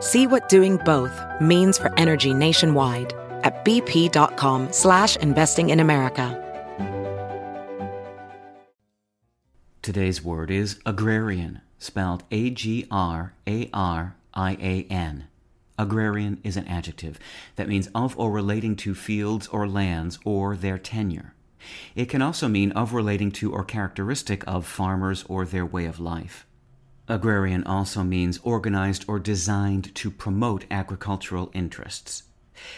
See what doing both means for energy nationwide at bp.com slash investing in America. Today's word is agrarian, spelled A-G-R-A-R-I-A-N. Agrarian is an adjective that means of or relating to fields or lands or their tenure. It can also mean of relating to or characteristic of farmers or their way of life. Agrarian also means organized or designed to promote agricultural interests.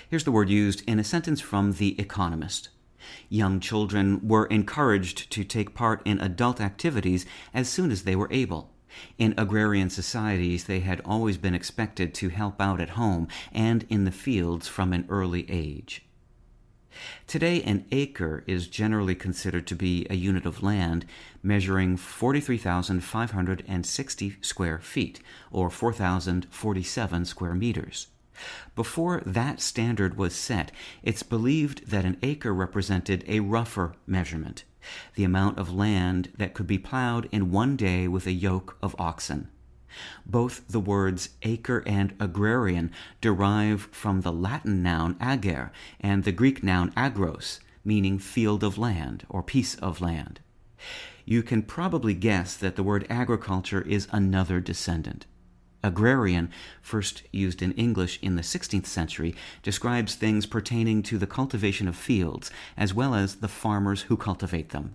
Here's the word used in a sentence from The Economist. Young children were encouraged to take part in adult activities as soon as they were able. In agrarian societies, they had always been expected to help out at home and in the fields from an early age. Today, an acre is generally considered to be a unit of land measuring 43,560 square feet, or 4,047 square meters. Before that standard was set, it's believed that an acre represented a rougher measurement, the amount of land that could be plowed in one day with a yoke of oxen. Both the words acre and agrarian derive from the Latin noun ager and the Greek noun agros, meaning field of land or piece of land. You can probably guess that the word agriculture is another descendant. Agrarian, first used in English in the 16th century, describes things pertaining to the cultivation of fields, as well as the farmers who cultivate them.